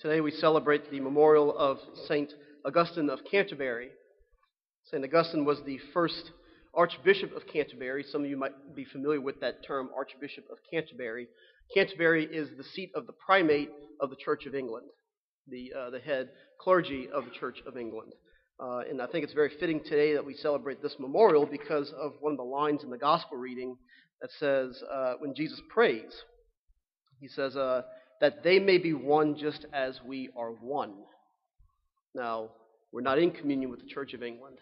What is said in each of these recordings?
Today we celebrate the memorial of St. Augustine of Canterbury. St. Augustine was the first Archbishop of Canterbury. Some of you might be familiar with that term, Archbishop of Canterbury. Canterbury is the seat of the primate of the Church of England, the, uh, the head clergy of the Church of England. Uh, and I think it's very fitting today that we celebrate this memorial because of one of the lines in the gospel reading that says, uh, when Jesus prays, he says, uh, that they may be one just as we are one. Now, we're not in communion with the Church of England.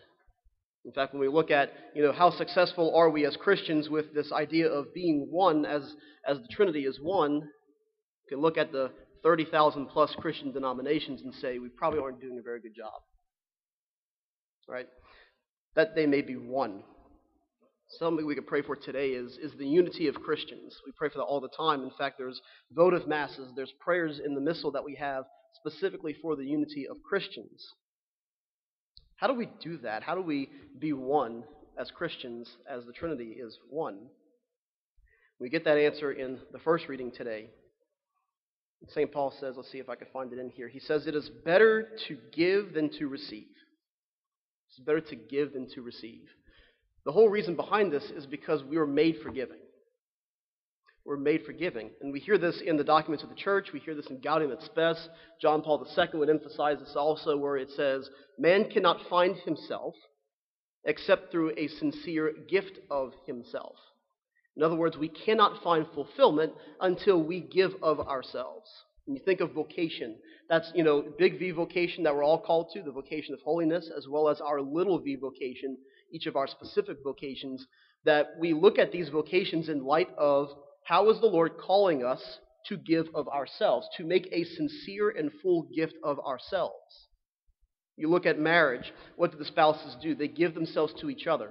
In fact, when we look at, you know, how successful are we as Christians with this idea of being one as, as the Trinity is one, you can look at the 30,000 plus Christian denominations and say we probably aren't doing a very good job. Right? That they may be one. Something we could pray for today is, is the unity of Christians. We pray for that all the time. In fact, there's votive masses, there's prayers in the missal that we have specifically for the unity of Christians. How do we do that? How do we be one as Christians as the Trinity is one? We get that answer in the first reading today. St. Paul says, let's see if I can find it in here. He says, It is better to give than to receive. It's better to give than to receive. The whole reason behind this is because we were made for giving. We're made for giving. And we hear this in the documents of the church. We hear this in Gaudium et Spes. John Paul II would emphasize this also, where it says, Man cannot find himself except through a sincere gift of himself. In other words, we cannot find fulfillment until we give of ourselves. When you think of vocation, that's, you know, big V vocation that we're all called to, the vocation of holiness, as well as our little V vocation, each of our specific vocations, that we look at these vocations in light of how is the Lord calling us to give of ourselves, to make a sincere and full gift of ourselves. You look at marriage, what do the spouses do? They give themselves to each other.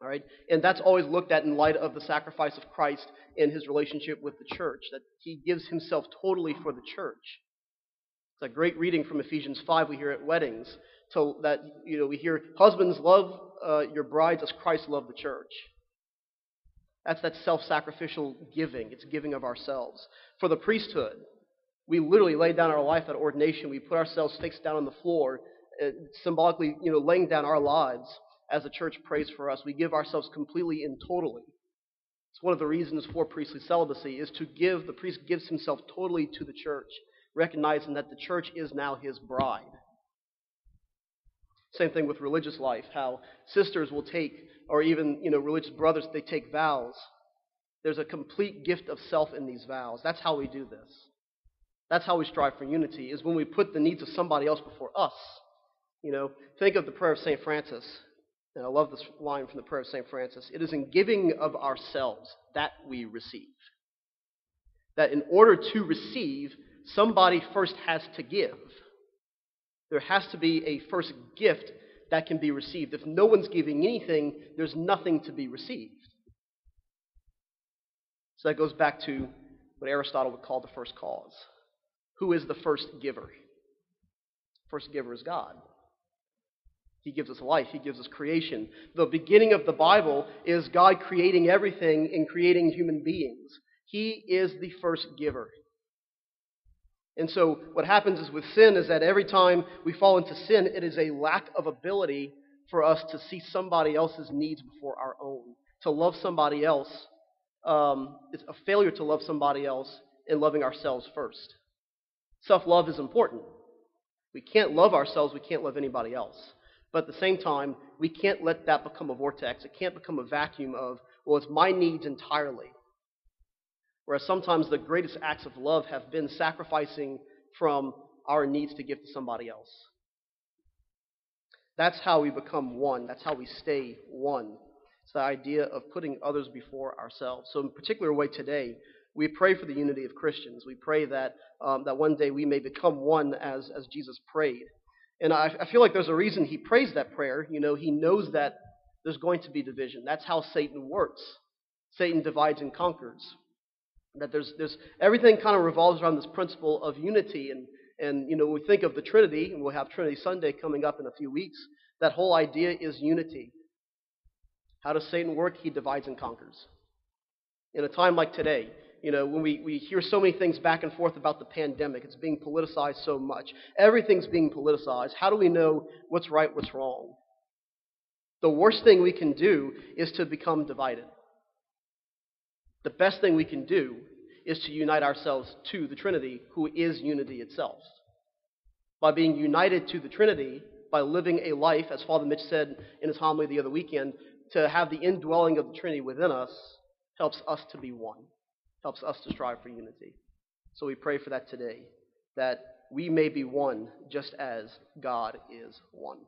All right? And that's always looked at in light of the sacrifice of Christ in his relationship with the church, that he gives himself totally for the church. It's a great reading from Ephesians 5 we hear at weddings. So that, you know, we hear, husbands, love uh, your brides as Christ loved the church. That's that self sacrificial giving. It's giving of ourselves. For the priesthood, we literally lay down our life at ordination. We put ourselves face down on the floor, uh, symbolically, you know, laying down our lives as the church prays for us. We give ourselves completely and totally. It's one of the reasons for priestly celibacy is to give, the priest gives himself totally to the church, recognizing that the church is now his bride. Same thing with religious life, how sisters will take, or even, you know, religious brothers, they take vows. There's a complete gift of self in these vows. That's how we do this. That's how we strive for unity, is when we put the needs of somebody else before us. You know, think of the prayer of St. Francis. And I love this line from the prayer of St. Francis. It is in giving of ourselves that we receive. That in order to receive, somebody first has to give. There has to be a first gift that can be received. If no one's giving anything, there's nothing to be received. So that goes back to what Aristotle would call the first cause. Who is the first giver? First giver is God. He gives us life. He gives us creation. The beginning of the Bible is God creating everything and creating human beings. He is the first giver. And so what happens is with sin is that every time we fall into sin, it is a lack of ability for us to see somebody else's needs before our own. To love somebody else, um, it's a failure to love somebody else in loving ourselves first. Self love is important. We can't love ourselves, we can't love anybody else. But at the same time, we can't let that become a vortex. It can't become a vacuum of, well, it's my needs entirely. Whereas sometimes the greatest acts of love have been sacrificing from our needs to give to somebody else. That's how we become one. That's how we stay one. It's the idea of putting others before ourselves. So, in particular way today, we pray for the unity of Christians. We pray that, um, that one day we may become one as, as Jesus prayed. And I, I feel like there's a reason he prays that prayer. You know, he knows that there's going to be division. That's how Satan works. Satan divides and conquers. That there's, there's everything kind of revolves around this principle of unity. And, and, you know, we think of the Trinity, and we'll have Trinity Sunday coming up in a few weeks. That whole idea is unity. How does Satan work? He divides and conquers. In a time like today, You know, when we, we hear so many things back and forth about the pandemic, it's being politicized so much. Everything's being politicized. How do we know what's right, what's wrong? The worst thing we can do is to become divided. The best thing we can do is to unite ourselves to the Trinity, who is unity itself. By being united to the Trinity, by living a life, as Father Mitch said in his homily the other weekend, to have the indwelling of the Trinity within us helps us to be one, helps us to strive for unity. So we pray for that today, that we may be one just as God is one.